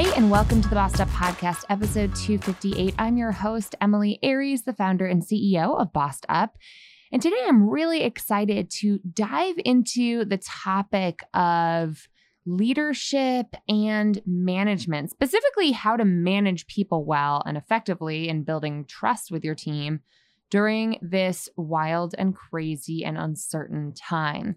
Hey, and welcome to the Bossed Up Podcast, episode 258. I'm your host, Emilie Aries, the founder and CEO of Bossed Up. And today I'm really excited to dive into the topic of leadership and management, specifically how to manage people well and effectively in building trust with your team during this wild and crazy and uncertain time.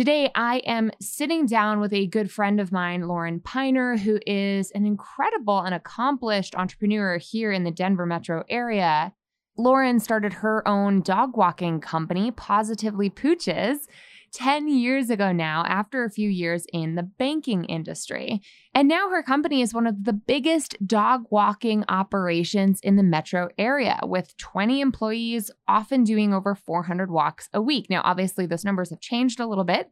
Today, I am sitting down with a good friend of mine, Lauren Piner, who is an incredible and accomplished entrepreneur here in the Denver metro area. Lauren started her own dog walking company, Pawsitively Pooches, 10 years ago now, after a few years in the banking industry. And now her company is one of the biggest dog walking operations in the metro area, with 20 employees, often doing over 400 walks a week. Now, obviously, those numbers have changed a little bit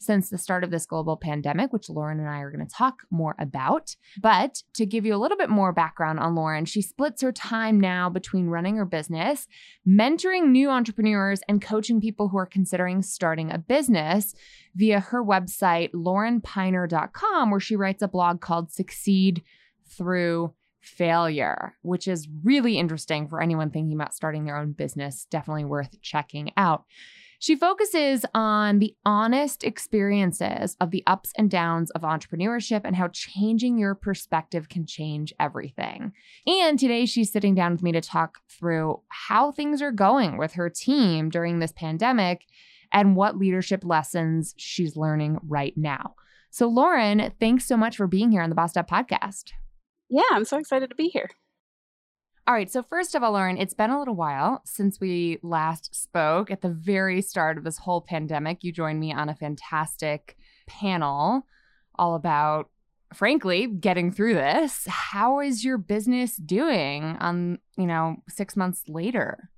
since the start of this global pandemic, which Lauren and I are going to talk more about. But to give you a little bit more background on Lauren, she splits her time now between running her business, mentoring new entrepreneurs, and coaching people who are considering starting a business via her website, laurenpiner.com, where she writes a blog called Succeed Through failure, which is really interesting for anyone thinking about starting their own business. Definitely worth checking out. She focuses on the honest experiences of the ups and downs of entrepreneurship and how changing your perspective can change everything. And today she's sitting down with me to talk through how things are going with her team during this pandemic and what leadership lessons she's learning right now. So, Lauren, thanks so much for being here on the Bossed Up podcast. Yeah, I'm so excited to be here. All right. So, first of all, Lauren, it's been a little while since we last spoke at the very start of this whole pandemic. You joined me on a fantastic panel all about, frankly, getting through this. How is your business doing on, you know, six months later?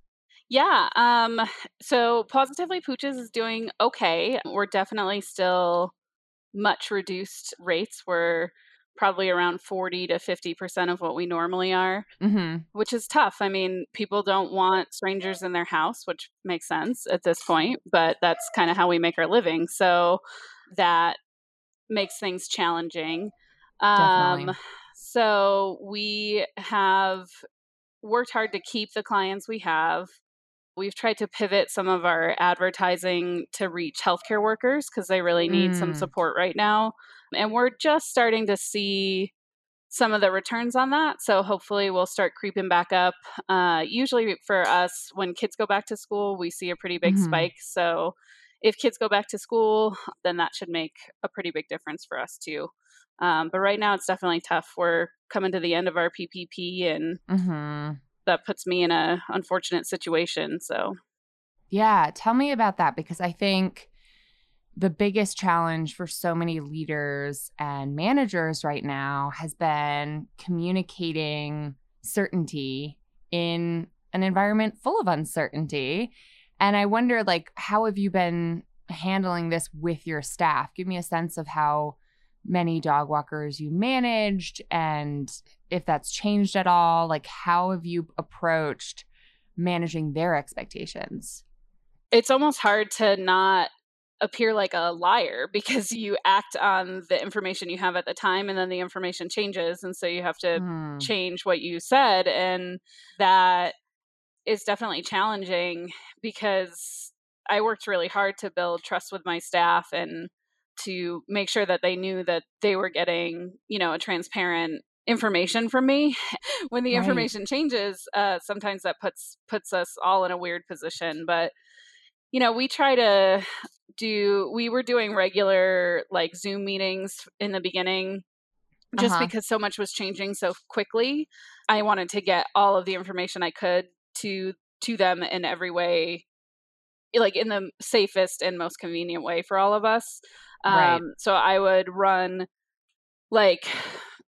Yeah. Um, so Pawsitively Pooches is doing okay. We're definitely still much reduced rates. We're probably around 40 to 50% of what we normally are, mm-hmm. which is tough. I mean, people don't want strangers in their house, which makes sense at this point, but that's kind of how we make our living. So that makes things challenging. Um, so we have worked hard to keep the clients we have. We've tried to pivot some of our advertising to reach healthcare workers because they really need mm. some support right now. And we're just starting to see some of the returns on that. So hopefully we'll start creeping back up. Uh, usually for us, when kids go back to school, we see a pretty big mm-hmm. spike. So if kids go back to school, then that should make a pretty big difference for us too. Um, but right now it's definitely tough. We're coming to the end of our PPP and mm-hmm that puts me in a unfortunate situation. So, yeah, tell me about that because I think the biggest challenge for so many leaders and managers right now has been communicating certainty in an environment full of uncertainty. And I wonder like how have you been handling this with your staff? Give me a sense of how many dog walkers you managed and if that's changed at all. Like, how have you approached managing their expectations? It's almost hard to not appear like a liar because you act on the information you have at the time and then the information changes and so you have to hmm. change what you said and that is definitely challenging because I worked really hard to build trust with my staff and to make sure that they knew that they were getting, you know, a transparent information from me when the right. information changes uh, sometimes that puts puts us all in a weird position but you know we try to do we were doing regular like zoom meetings in the beginning just uh-huh. because so much was changing so quickly i wanted to get all of the information i could to to them in every way like in the safest and most convenient way for all of us right. um, so i would run like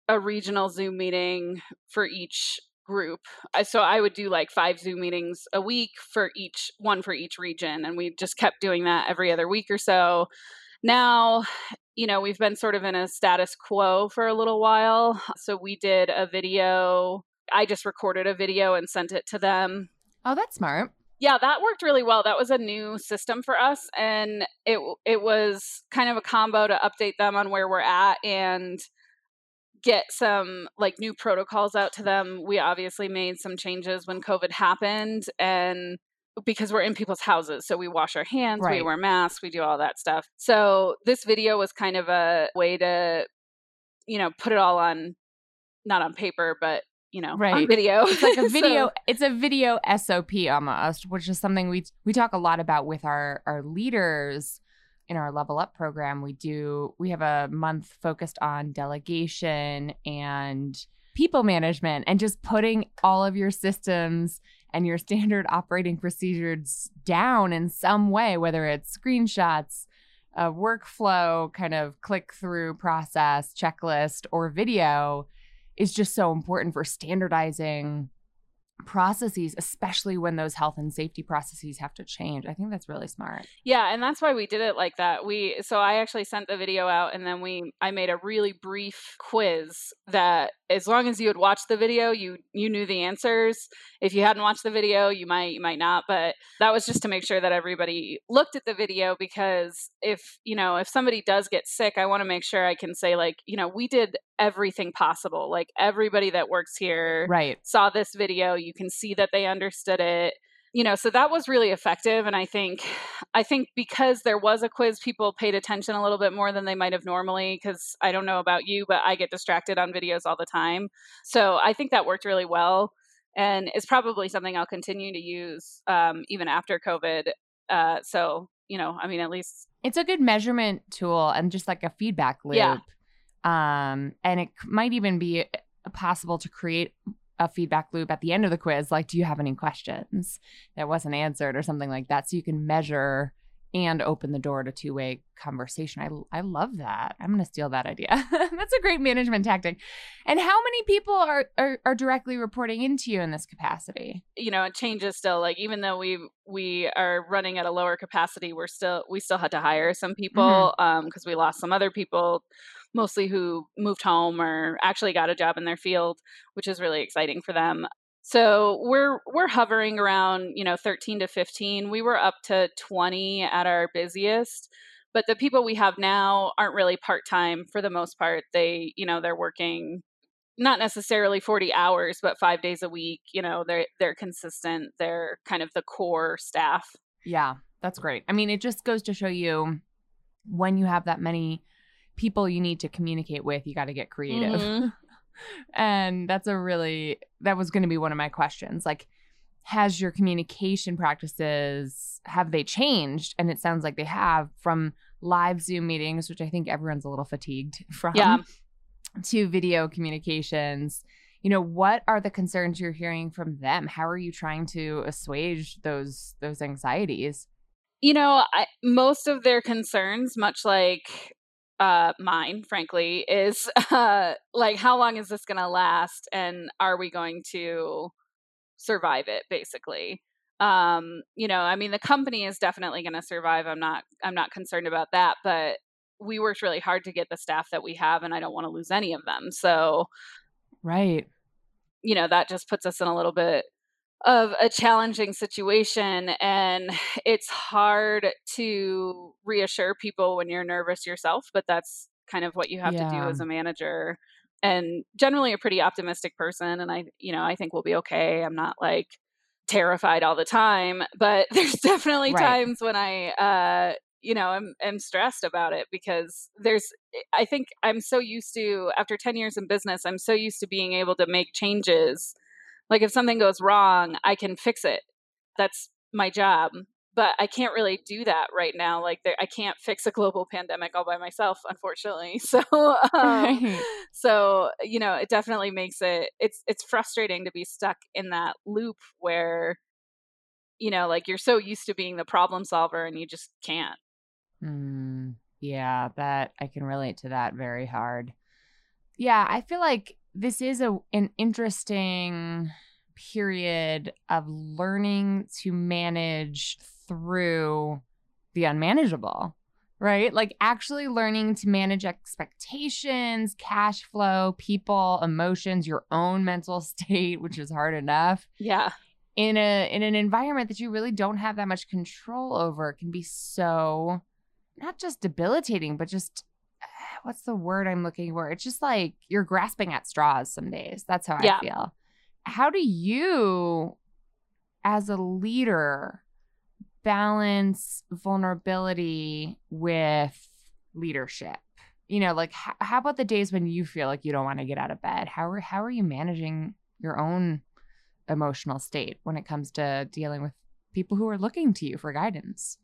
a regional Zoom meeting for each group. Uh, so I would do like five Zoom meetings a week for each one for each region. And we just kept doing that every other week or so. Now, you know, we've been sort of in a status quo for a little while. So we did a video. I just recorded a video and sent it to them. Oh, that's smart. Yeah, that worked really well. That was a new system for us and it it was kind of a combo to update them on where we're at and get some like new protocols out to them. We obviously made some changes when COVID happened and because we're in people's houses. So we wash our hands, right. we wear masks, we do all that stuff. So this video was kind of a way to, you know, put it all on, not on paper, but you know, right. on video. It's like a video. so, it's a video SOP almost, which is something we we talk a lot about with our our leaders in our level up program. We do we have a month focused on delegation and people management and just putting all of your systems and your standard operating procedures down in some way, whether it's screenshots, a workflow kind of click through process, checklist, or video is just so important for standardizing processes, especially when those health and safety processes have to change. I think that's really smart. Yeah, and that's why we did it like that. We so I actually sent the video out and then we I made a really brief quiz that as long as you had watched the video, you you knew the answers. If you hadn't watched the video, you might you might not, but that was just to make sure that everybody looked at the video because if, you know, if somebody does get sick, I want to make sure I can say like, you know, we did everything possible. Like everybody that works here right. saw this video, you can see that they understood it you know so that was really effective and i think i think because there was a quiz people paid attention a little bit more than they might have normally because i don't know about you but i get distracted on videos all the time so i think that worked really well and it's probably something i'll continue to use um, even after covid uh, so you know i mean at least it's a good measurement tool and just like a feedback loop yeah. um and it might even be uh, possible to create a feedback loop at the end of the quiz like do you have any questions? that wasn't answered or something like that. So you can measure and open the door to two-way conversation. I, I love that. I'm going to steal that idea. That's a great management tactic. And how many people are, are are directly reporting into you in this capacity? You know it changes still. Like even though we we are running at a lower capacity we're still we still had to hire some people because mm-hmm. um, we lost some other people mostly who moved home or actually got a job in their field, which is really exciting for them. So we're we're hovering around, you know, 13 to 15. We were up to 20 at our busiest, but the people we have now aren't really part-time for the most part. They, you know, they're working not necessarily 40 hours, but 5 days a week, you know, they're they're consistent. They're kind of the core staff. Yeah, that's great. I mean, it just goes to show you when you have that many people you need to communicate with, you got to get creative. Mm-hmm. and that's a really, that was going to be one of my questions. Like, has your communication practices have they changed and it sounds like they have from live zoom meetings which i think everyone's a little fatigued from yeah. to video communications you know what are the concerns you're hearing from them how are you trying to assuage those those anxieties you know I, most of their concerns much like uh mine frankly is uh like how long is this going to last and are we going to survive it basically? Um you know i mean the company is definitely going to survive i'm not i'm not concerned about that but we worked really hard to get the staff that we have and i don't want to lose any of them so right. you know that just puts us in a little bit of a challenging situation and it's hard to reassure people when you're nervous yourself but that's kind of what you have yeah. to do as a manager and generally a pretty optimistic person and i you know i think we'll be okay i'm not like terrified all the time but there's definitely right. times when i uh you know am, am stressed about it because there's i think i'm so used to after 10 years in business i'm so used to being able to make changes like if something goes wrong, I can fix it. That's my job. But I can't really do that right now. Like there, I can't fix a global pandemic all by myself, unfortunately. So, um, right. so you know, it definitely makes it. It's it's frustrating to be stuck in that loop where, you know, like you're so used to being the problem solver and you just can't. Mm, yeah, that I can relate to that very hard. Yeah, I feel like this is a an interesting period of learning to manage through the unmanageable right? Like actually learning to manage expectations cash flow people emotions your own mental state which is hard enough. Yeah. In a in an environment that you really don't have that much control over it can be so not just debilitating but just what's the word I'm looking for? It's just like you're grasping at straws some days. That's how Yeah. I feel. How do you, as a leader, balance vulnerability with leadership? You know, like h- how about the days when you feel like you don't want to get out of bed? How are how are you managing your own emotional state when it comes to dealing with people who are looking to you for guidance?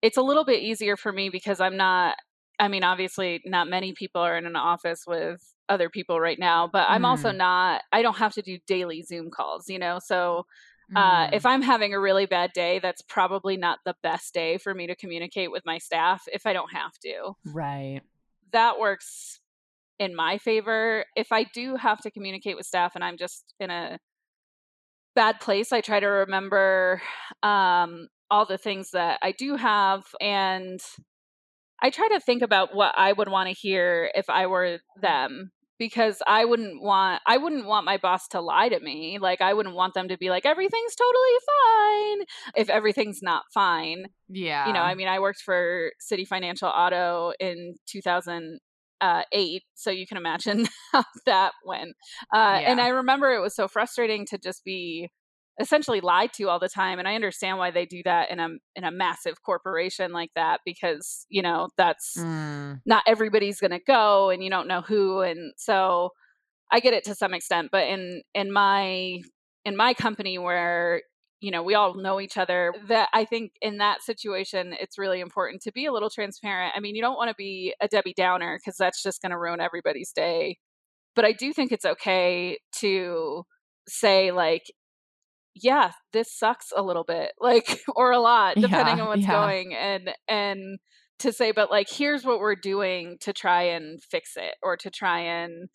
it's a little bit easier for me because I'm not I mean obviously not many people are in an office with other people right now, but I'm also Mm. not I don't have to do daily Zoom calls, you know. So uh, if I'm having a really bad day, that's probably not the best day for me to communicate with my staff if I don't have to. right. That works in my favor. If I do have to communicate with staff and I'm just in a bad place, I try to remember um, all the things that I do have and I try to think about what I would want to hear if I were them because I wouldn't want I wouldn't want my boss to lie to me. Like I wouldn't want them to be like everything's totally fine if everything's not fine. Yeah. You know, I mean I worked for CitiFinancial Auto in 2008, so you can imagine how that went. Uh, and I remember it was so frustrating to just be essentially lied to all the time and I understand why they do that in a in a massive corporation like that because, you know, that's Mm. not everybody's going to go and you don't know who and so I get it to some extent but in in my in my company where you know we all know each other that I think in that situation it's really important to be a little transparent. I mean, you don't want to be a Debbie Downer because that's just going to ruin everybody's day. But I do think it's okay to say like yeah, this sucks a little bit, like or a lot depending Yeah, on what's yeah. going and and to say but like here's what we're doing to try and fix it or to try and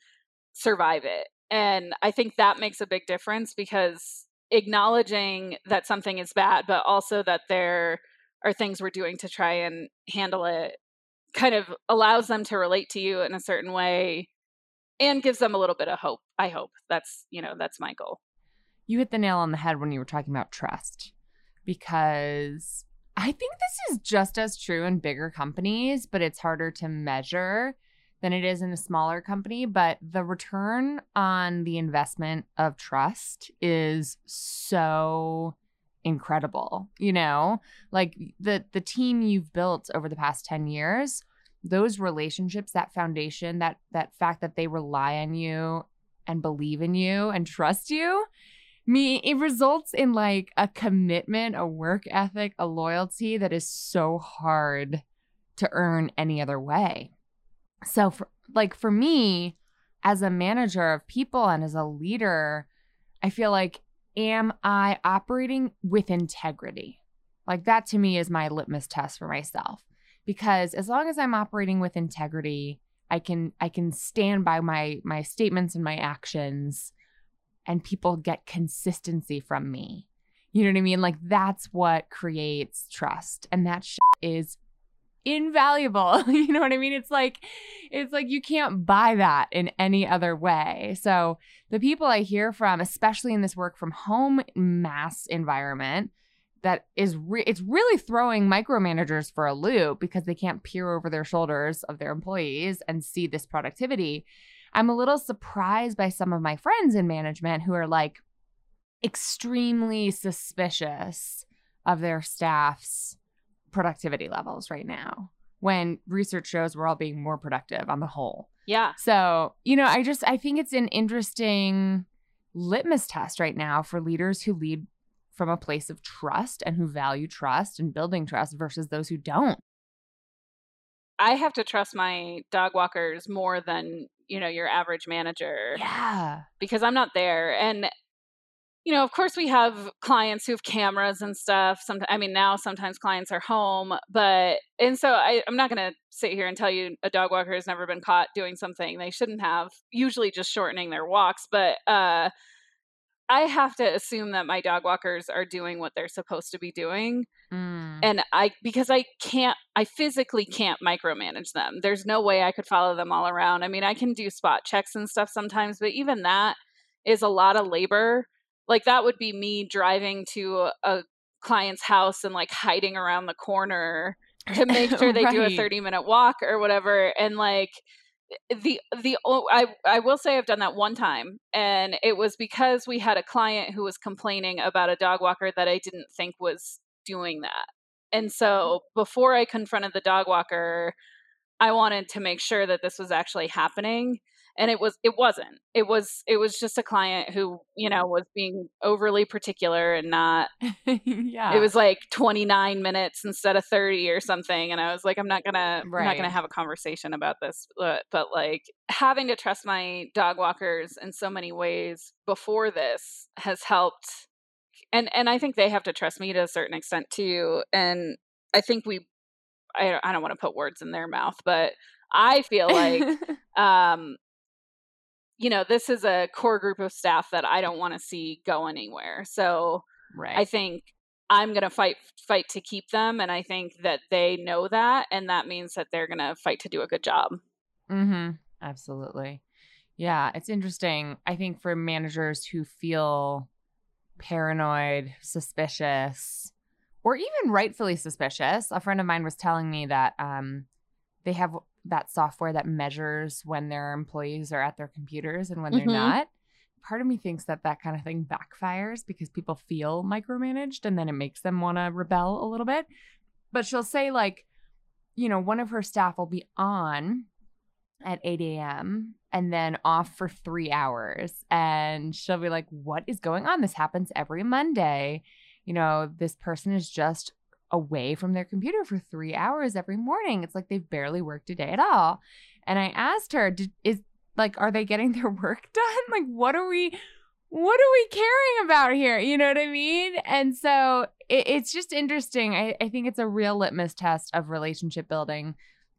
survive it. And I think that makes a big difference because acknowledging that something is bad but also that there are things we're doing to try and handle it kind of allows them to relate to you in a certain way and gives them a little bit of hope. I hope. That's, you know, that's my goal. You hit the nail on the head when you were talking about trust because I think this is just as true in bigger companies, but it's harder to measure than it is in a smaller company. But the return on the investment of trust is so incredible. You know, like the the team you've built over the past 10 years, those relationships, that foundation, that that fact that they rely on you and believe in you and trust you me it results in like a commitment a work ethic a loyalty that is so hard to earn any other way. So for like for me as a manager of people and as a leader i feel like am i operating with integrity? Like that to me is my litmus test for myself. Because as long as i'm operating with integrity i can i can stand by my my statements and my actions and people get consistency from me. You know what I mean? Like that's what creates trust. And that is invaluable. you know what I mean? It's like it's like you can't buy that in any other way. So the people I hear from, especially in this work from home mass environment, that is re- it's really throwing micromanagers for a loop because they can't peer over their shoulders of their employees and see this productivity. I'm a little surprised by some of my friends in management who are like extremely suspicious of their staff's productivity levels right now when research shows we're all being more productive on the whole. Yeah. So, you know, I just I think it's an interesting litmus test right now for leaders who lead from a place of trust and who value trust and building trust versus those who don't. I have to trust my dog walkers more than, you know, your average manager Yeah. because I'm not there. And, you know, of course we have clients who have cameras and stuff. Sometimes, I mean, now sometimes clients are home, but, and so I, I'm not going to sit here and tell you a dog walker has never been caught doing something they shouldn't have, usually just shortening their walks. But, uh, I have to assume that my dog walkers are doing what they're supposed to be doing Mm. And i because i can't i physically can't micromanage them there's no way i could follow them all around i mean i can do spot checks and stuff sometimes but even that is a lot of labor like that would be me driving to a client's house and like hiding around the corner to make sure they right. do a 30 minute walk or whatever and like eh, the the I I will say I've done that one time and it was because we had a client who was complaining about a dog walker that I didn't think was doing that. And mm-hmm. so before I confronted the dog walker, I wanted to make sure that this was actually happening and it was it wasn't it was it was just a client who you know was being overly particular and not yeah it was like 29 minutes instead of 30 or something and i was like i'm not gonna right. i'm not gonna have a conversation about this but, but like having to trust my dog walkers in so many ways before this has helped and and i think they have to trust me to a certain extent too and i think we I, I don't want to put words in their mouth, but I feel like um, you know, this is a core group of staff that I don't want to see go anywhere. So right. I think I'm going to fight fight to keep them and I think that they know that and that means that they're going to fight to do a good job. Mhm. Absolutely. Yeah, it's interesting. I think for managers who feel paranoid, suspicious, or even rightfully suspicious, a friend of mine was telling me that um, they have that software that measures when their employees are at their computers and when they're mm-hmm. not. Part of me thinks that that kind of thing backfires because people feel micromanaged and then it makes them want to rebel a little bit. But she'll say like you know one of her staff will be on at 8 a.m and then off for three hours and she'll be like what is going on this happens every monday you know this person is just away from their computer for three hours every morning. It's like they've barely worked a day at all. And I asked her, is like, are they getting their work done? Like, what are we, what are we caring about here? You know what I mean? And so it, it's just interesting. I, I think it's a real litmus test of relationship building.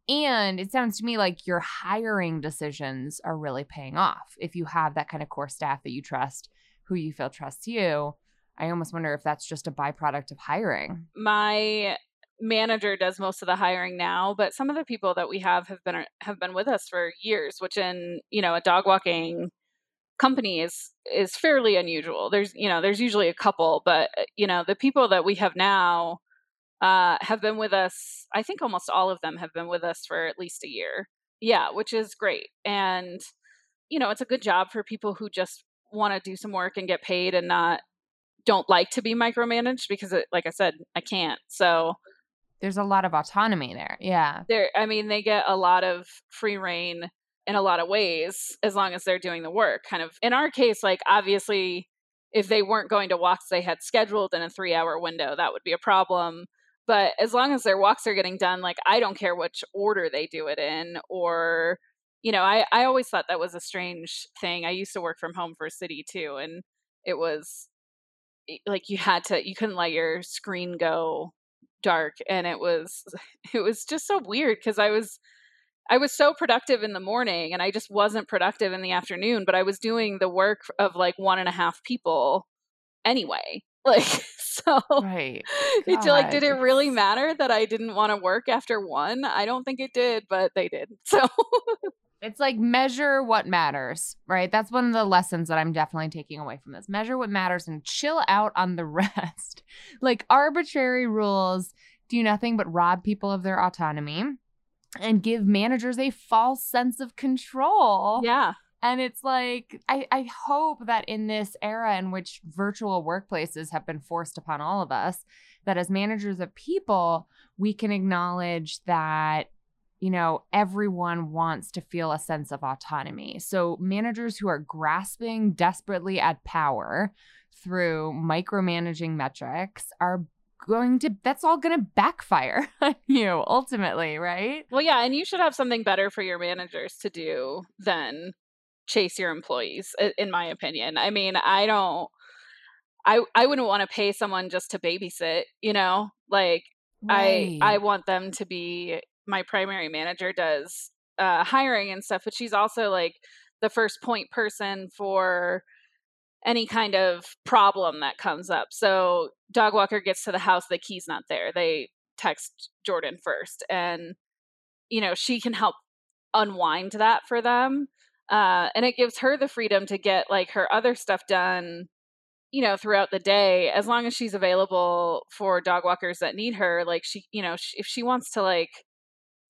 And it sounds to me like your hiring decisions are really paying off if you have that kind of core staff that you trust, who you feel trusts you I almost wonder if that's just a byproduct of hiring. My manager does most of the hiring now, but some of the people that we have have been have been with us for years, which in, you know, a dog walking company is is fairly unusual. There's, you know, there's usually a couple, but uh, you know, the people that we have now uh, have been with us. I think almost all of them have been with us for at least a year. Yeah, which is great. And you know, it's a good job for people who just want to do some work and get paid and not don't like to be micromanaged because it, like I said, I can't. So there's a lot of autonomy there. Yeah. There I mean they get a lot of free reign in a lot of ways as long as they're doing the work. Kind of in our case like obviously if they weren't going to walks they had scheduled in a 3-hour window, that would be a problem. But as long as their walks are getting done, like I don't care which order they do it in or you know, I, I always thought that was a strange thing. I used to work from home for a city too, and it was like you had to you couldn't let your screen go dark and it was it was just so weird because i was i was so productive in the morning and i just wasn't productive in the afternoon but i was doing the work of like one and a half people anyway like so right it's like did it really matter that i didn't want to work after one i don't think it did but they did so It's like measure what matters, right? That's one of the lessons that I'm definitely taking away from this. Measure what matters and chill out on the rest. like arbitrary rules do nothing but rob people of their autonomy and give managers a false sense of control. Yeah. And it's like, I, I hope that in this era in which virtual workplaces have been forced upon all of us, that as managers of people, we can acknowledge that you know, everyone wants to feel a sense of autonomy. So, managers who are grasping desperately at power through micromanaging metrics are going to that's all going to backfire on you ultimately, right? Well, yeah, and you should have something better for your managers to do than chase your employees in my opinion. I mean, I don't I I wouldn't want to pay someone just to babysit, you know? Like right. I I want them to be my primary manager does uh, hiring and stuff, but she's also like the first point person for any kind of problem that comes up. So dog walker gets to the house, the key's not there. They text Jordan first, and you know she can help unwind that for them, uh, and it gives her the freedom to get like her other stuff done you know, throughout the day, as long as she's available for dog walkers that need her, like she, you know, if she wants to like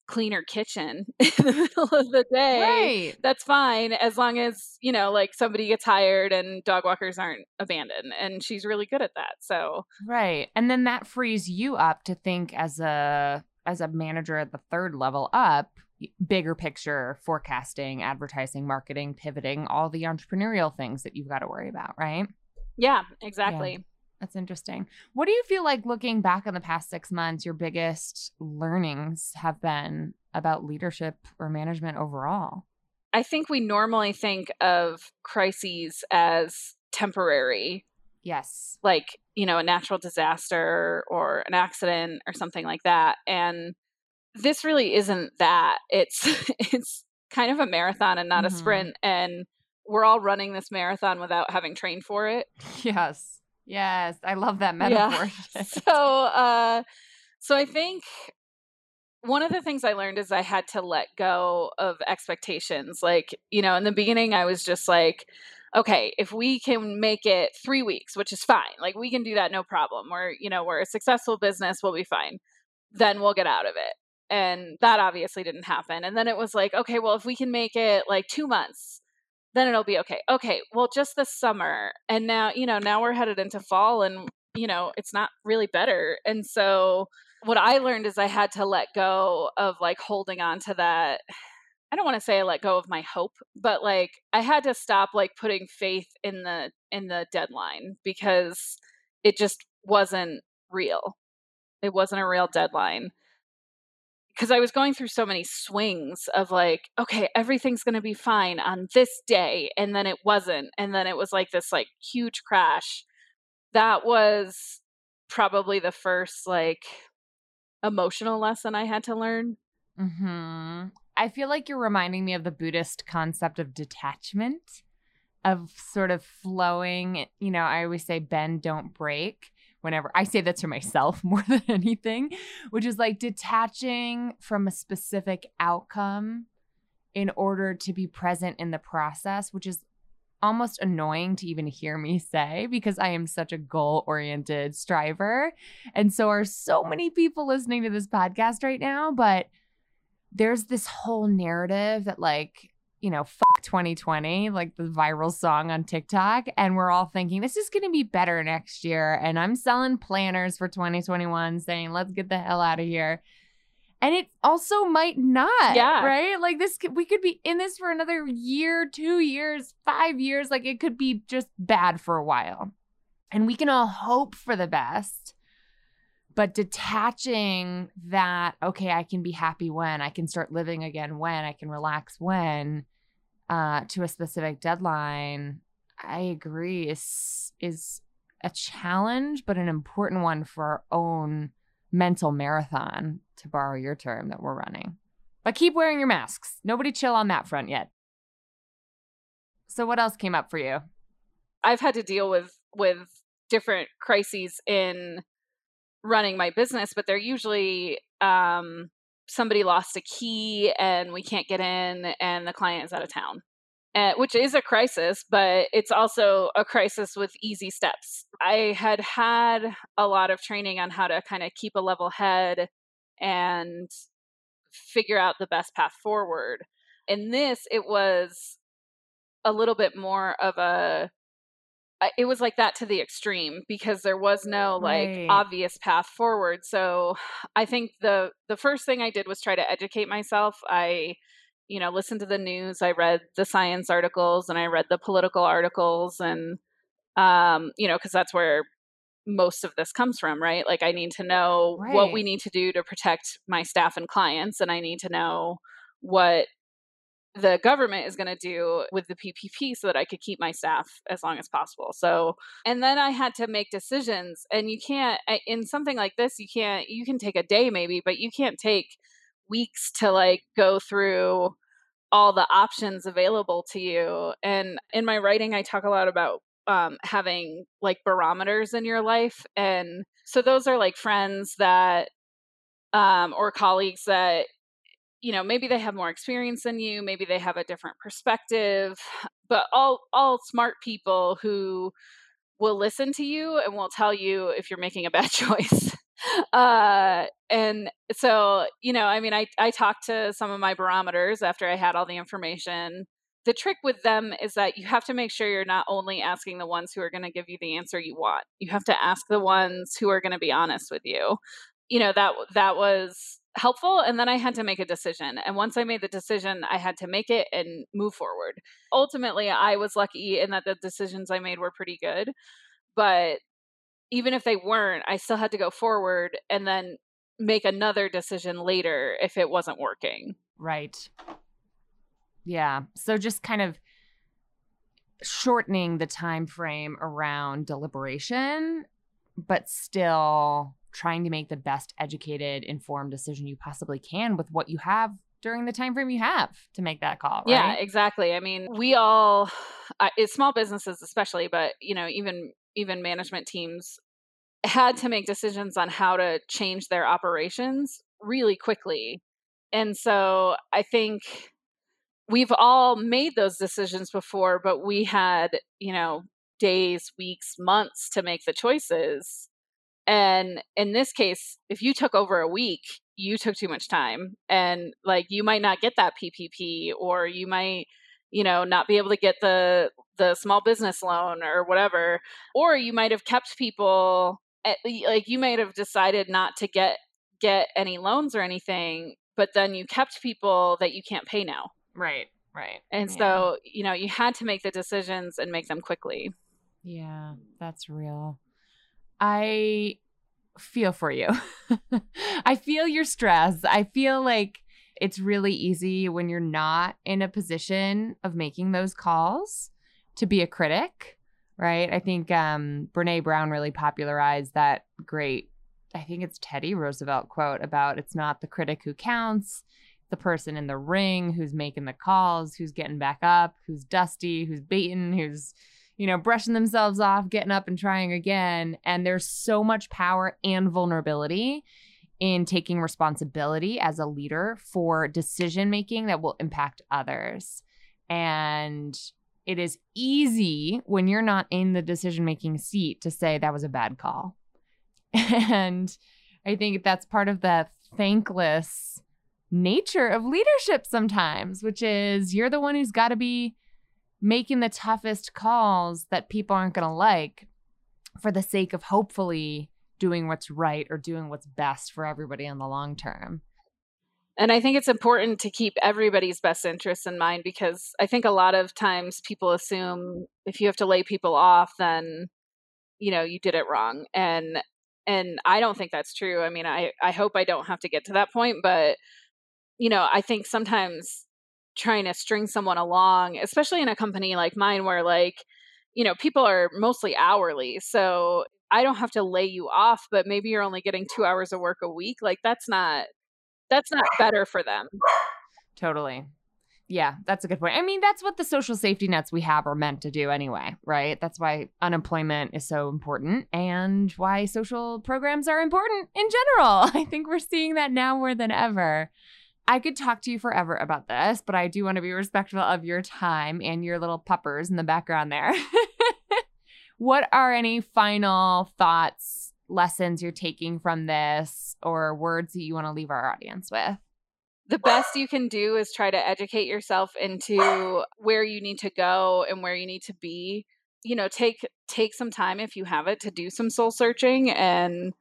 clean her kitchen in the middle of the day, right. that's fine as long as, you know, like somebody gets hired and dog walkers aren't abandoned. And she's really good at that. So, right. And then that frees you up to think as a as a manager at the third level up, bigger picture, forecasting, advertising, marketing, pivoting, all the entrepreneurial things that you've got to worry about, right? Yeah, exactly. Yeah. That's interesting. What do you feel like looking back on the past six months, your biggest learnings have been about leadership or management overall? I think we normally think of crises as temporary. Yes. Like, you know, a natural disaster or an accident or something like that. And this really isn't that. It's it's kind of a marathon and not mm-hmm. a sprint. And we're all running this marathon without having trained for it. Yes. Yes. I love that metaphor. Yeah. so uh so I think one of the things I learned is I had to let go of expectations. Like, you know, in the beginning I was just like, okay, if we can make it 3 weeks, which is fine. Like we can do that no problem. We're, you know, we're a successful business, we'll be fine. Then we'll get out of it. And that obviously didn't happen. And then it was like, okay, well, if we can make it like 2 months, then it'll be okay. Okay, well, just the summer. And now, you know, now we're headed into fall and, you know, it's not really better. And so what I learned is I had to let go of like holding on to that. I don't want to say I let go of my hope, but like I had to stop like putting faith in the in the deadline because it just wasn't real. It wasn't a real deadline because I was going through so many swings of like, okay, everything's going to be fine on this day. And then it wasn't. And then it was like this like huge crash. That was probably the first like emotional lesson I had to learn. Hmm. I feel like you're reminding me of the Buddhist concept of detachment, of sort of flowing. You know, I always say bend, don't break whenever I say that to myself more than anything, which is like detaching from a specific outcome in order to be present in the process, which is almost annoying to even hear me say because I am such a goal oriented striver. And so are so many people listening to this podcast right now. But there's this whole narrative that, like, you know, fuck 2020, like the viral song on TikTok. And we're all thinking this is going to be better next year. And I'm selling planners for 2021 saying, let's get the hell out of here. And it also might not. Yeah. Right. Like this, could, we could be in this for another year, two years, five years. Like it could be just bad for a while. And we can all hope for the best. But detaching that, okay, I can be happy when, I can start living again when, I can relax when, uh, to a specific deadline, I agree is is a challenge, but an important one for our own mental marathon, to borrow your term that we're running. But keep wearing your masks. Nobody chill on that front yet. So what else came up for you? I've had to deal with with different crises in running my business, but they're usually um, somebody lost a key and we can't get in and the client is out of town. Uh, which is a crisis but it's also a crisis with easy steps. I had had a lot of training on how to kind of keep a level head and figure out the best path forward. In this it was a little bit more of a it was like that to the extreme because there was no like right. obvious path forward so i think the the first thing i did was try to educate myself i you know listened to the news i read the science articles and i read the political articles and um you know because that's where most of this comes from right like i need to know right. what we need to do to protect my staff and clients and i need to know what the government is going to do with the PPP so that I could keep my staff as long as possible. So, and then I had to make decisions and you can't in something like this you can't you can take a day maybe, but you can't take weeks to like go through all the options available to you. And in my writing I talk a lot about um, having like barometers in your life and so those are like friends that um, or colleagues that you know maybe they have more experience than you maybe they have a different perspective but all all smart people who will listen to you and will tell you if you're making a bad choice. uh, and so, you know, I mean, I, I talked to some of my barometers after I had all the information. The trick with them is that you have to make sure you're not only asking the ones who are going to give you the answer you want. You have to ask the ones who are going to be honest with you. You know, that that was helpful and then i had to make a decision and once i made the decision i had to make it and move forward. Ultimately i was lucky in that the decisions i made were pretty good but even if they weren't i still had to go forward and then make another decision later if it wasn't working. Right. Yeah so just kind of shortening the time frame around deliberation but still trying to make the best educated, informed decision you possibly can with what you have during the time frame you have to make that call. Right? Yeah, exactly. I mean, we all, uh, it's small businesses especially, but you know, even even management teams had to make decisions on how to change their operations really quickly. And so I think we've all made those decisions before, but we had, you know, days, weeks, months to make the choices. And in this case, if you took over a week, you took too much time and like you might not get that PPP or you might you know not be able to get the the small business loan or whatever or you might have kept people eh, at, like you might have decided not to get get any loans or anything but then you kept people that you can't pay now. Right right and yeah. so you know you had to make the decisions and make them quickly. Yeah that's real I feel for you. I feel your stress. I feel like it's really easy when you're not in a position of making those calls to be a critic, right? I think um, Brene Brown really popularized that great, I think it's Teddy Roosevelt quote about it's not the critic who counts, the person in the ring who's making the calls, who's getting back up, who's dusty, who's beaten, who's you know, brushing themselves off, getting up and trying again. And there's so much power and vulnerability in taking responsibility as a leader for decision making that will impact others. And it is easy when you're not in the decision making seat to say that was a bad call. And I think that's part of the thankless nature of leadership sometimes, which is you're the one who's got to be making the toughest calls that people aren't going to like for the sake of hopefully doing what's right or doing what's best for everybody in the long term. And I think it's important to keep everybody's best interests in mind because I think a lot of times people assume if you have to lay people off, then you know you did it wrong. And and I don't think that's true. I mean, I I hope I don't have to get to that point, but you know, I think sometimes trying to string someone along, especially in a company like mine where like, you know, people are mostly hourly. So I don't have to lay you off, but maybe you're only getting 2 hours of work a week. Like that's not that's not better for them. Totally. Yeah, that's a good point. I mean, that's what the social safety nets we have are meant to do anyway, right? That's why unemployment is so important and why social programs are important in general. I think we're seeing that now more than ever. I could talk to you forever about this, but I do want to be respectful of your time and your little puppers in the background there. what are any final thoughts, lessons you're taking from this, or words that you want to leave our audience with? The best you can do is try to educate yourself into where you need to go and where you need to be. You know, take take some time if you have it to do some soul searching and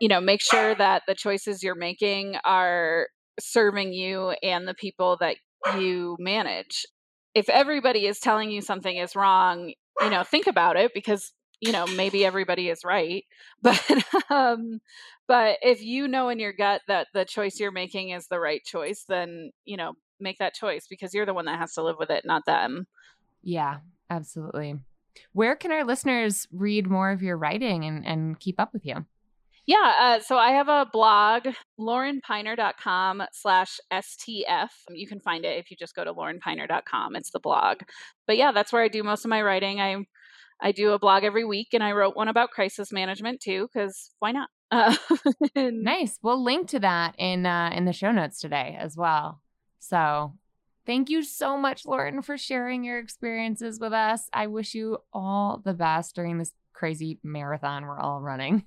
you know, make sure that the choices you're making are serving you and the people that you manage. If everybody is telling you something is wrong, you know, think about it because you know maybe everybody is right. But um but if you know in your gut that the choice you're making is the right choice then you know make that choice because you're the one that has to live with it not them. Yeah absolutely. Where can our listeners read more of your writing and, and keep up with you yeah, uh, so I have a blog, laurenpiner.com slash STF. You can find it if you just go to laurenpiner.com. It's the blog. But yeah, that's where I do most of my writing. I I do a blog every week, and I wrote one about crisis management too, because why not? Uh, nice. We'll link to that in uh, in the show notes today as well. So Thank you so much, Lauren, for sharing your experiences with us. I wish you all the best during this crazy marathon we're all running.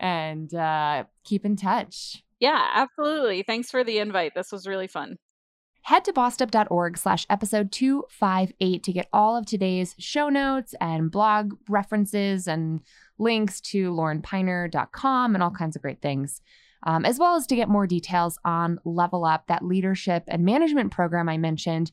And uh, keep in touch. Yeah, absolutely. Thanks for the invite. This was really fun. Head to bossedup.org slash episode 258 to get all of today's show notes and blog references and links to laurenpiner.com and all kinds of great things, um, as well as to get more details on Level Up, that leadership and management program I mentioned,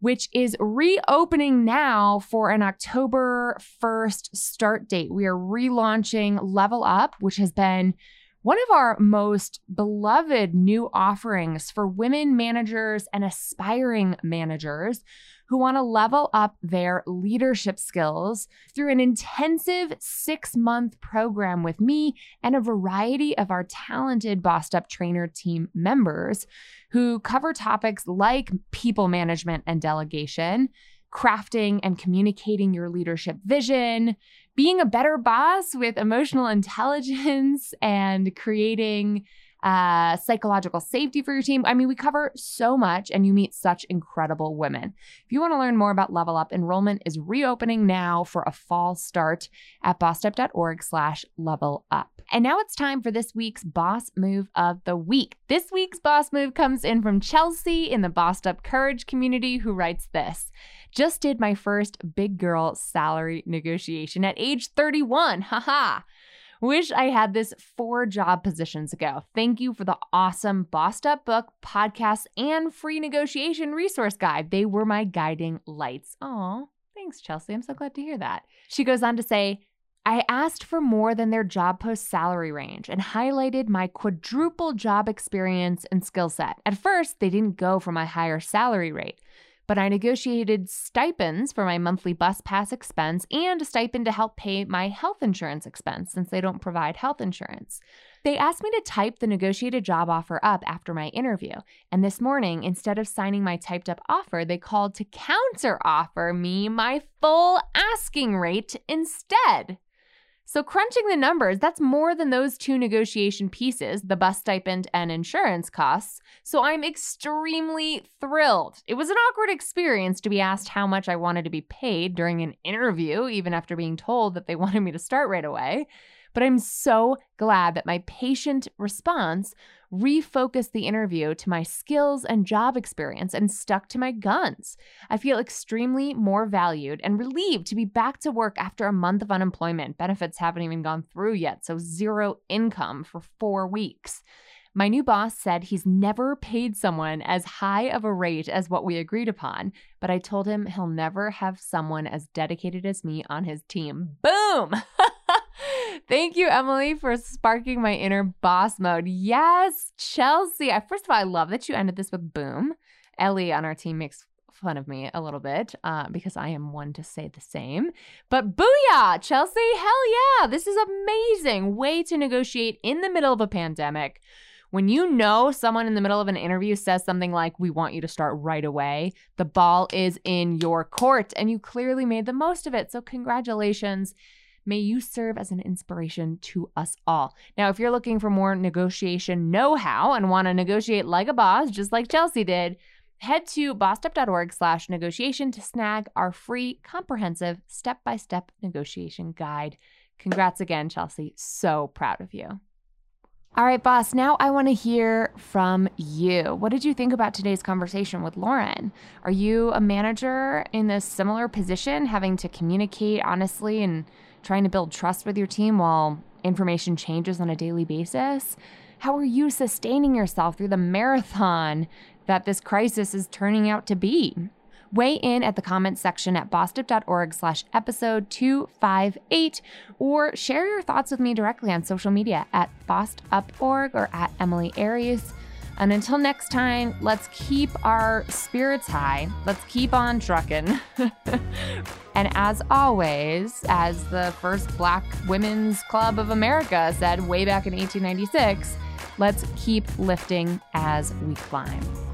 which is reopening now for an October 1st start date. We are relaunching Level Up, which has been one of our most beloved new offerings for women managers and aspiring managers who want to level up their leadership skills through an intensive six month program with me and a variety of our talented Bossed Up Trainer team members who cover topics like people management and delegation, crafting and communicating your leadership vision, being a better boss with emotional intelligence and creating uh, psychological safety for your team. I mean, we cover so much and you meet such incredible women. If you want to learn more about Level Up, enrollment is reopening now for a fall start at bossedup.org slash level up. And now it's time for this week's boss move of the week. This week's boss move comes in from Chelsea in the Bossed Up Courage community who writes this. Just did my first big girl salary negotiation at age 31. Haha. Wish I had this four job positions ago. Thank you for the awesome Bossed Up book, podcast, and free negotiation resource guide. They were my guiding lights. Oh, thanks, Chelsea. I'm so glad to hear that. She goes on to say, I asked for more than their job post salary range and highlighted my quadruple job experience and skill set. At first, they didn't go for my higher salary rate but I negotiated stipends for my monthly bus pass expense and a stipend to help pay my health insurance expense since they don't provide health insurance. They asked me to type the negotiated job offer up after my interview, and this morning, instead of signing my typed up offer, they called to counter offer me my full asking rate instead. So, crunching the numbers, that's more than those two negotiation pieces the bus stipend and insurance costs. So, I'm extremely thrilled. It was an awkward experience to be asked how much I wanted to be paid during an interview, even after being told that they wanted me to start right away. But I'm so glad that my patient response refocused the interview to my skills and job experience and stuck to my guns. I feel extremely more valued and relieved to be back to work after a month of unemployment. Benefits haven't even gone through yet, so zero income for four weeks. My new boss said he's never paid someone as high of a rate as what we agreed upon, but I told him he'll never have someone as dedicated as me on his team. Boom! Thank you, Emilie, for sparking my inner boss mode. Yes, Chelsea. I, first of all, I love that you ended this with boom. Ellie on our team makes fun of me a little bit uh, because I am one to say the same. But booyah, Chelsea, hell yeah, this is amazing. Way to negotiate in the middle of a pandemic. When you know someone in the middle of an interview says something like, We want you to start right away, the ball is in your court and you clearly made the most of it. So, congratulations. May you serve as an inspiration to us all. Now, if you're looking for more negotiation know how and want to negotiate like a boss, just like Chelsea did, head to bossedup.org slash negotiation to snag our free, comprehensive step by step negotiation guide. Congrats again, Chelsea. So proud of you. All right, boss, now I want to hear from you. What did you think about today's conversation with Lauren? Are you a manager in a similar position, having to communicate honestly and trying to build trust with your team while information changes on a daily basis? How are you sustaining yourself through the marathon that this crisis is turning out to be? Weigh in at the comments section at bossedup.org slash episode 258 or share your thoughts with me directly on social media at bossedup.org or at Emilie. And until next time, let's keep our spirits high. Let's keep on trucking. and as always, as the first Black Women's Club of America said way back in 1896, let's keep lifting as we climb.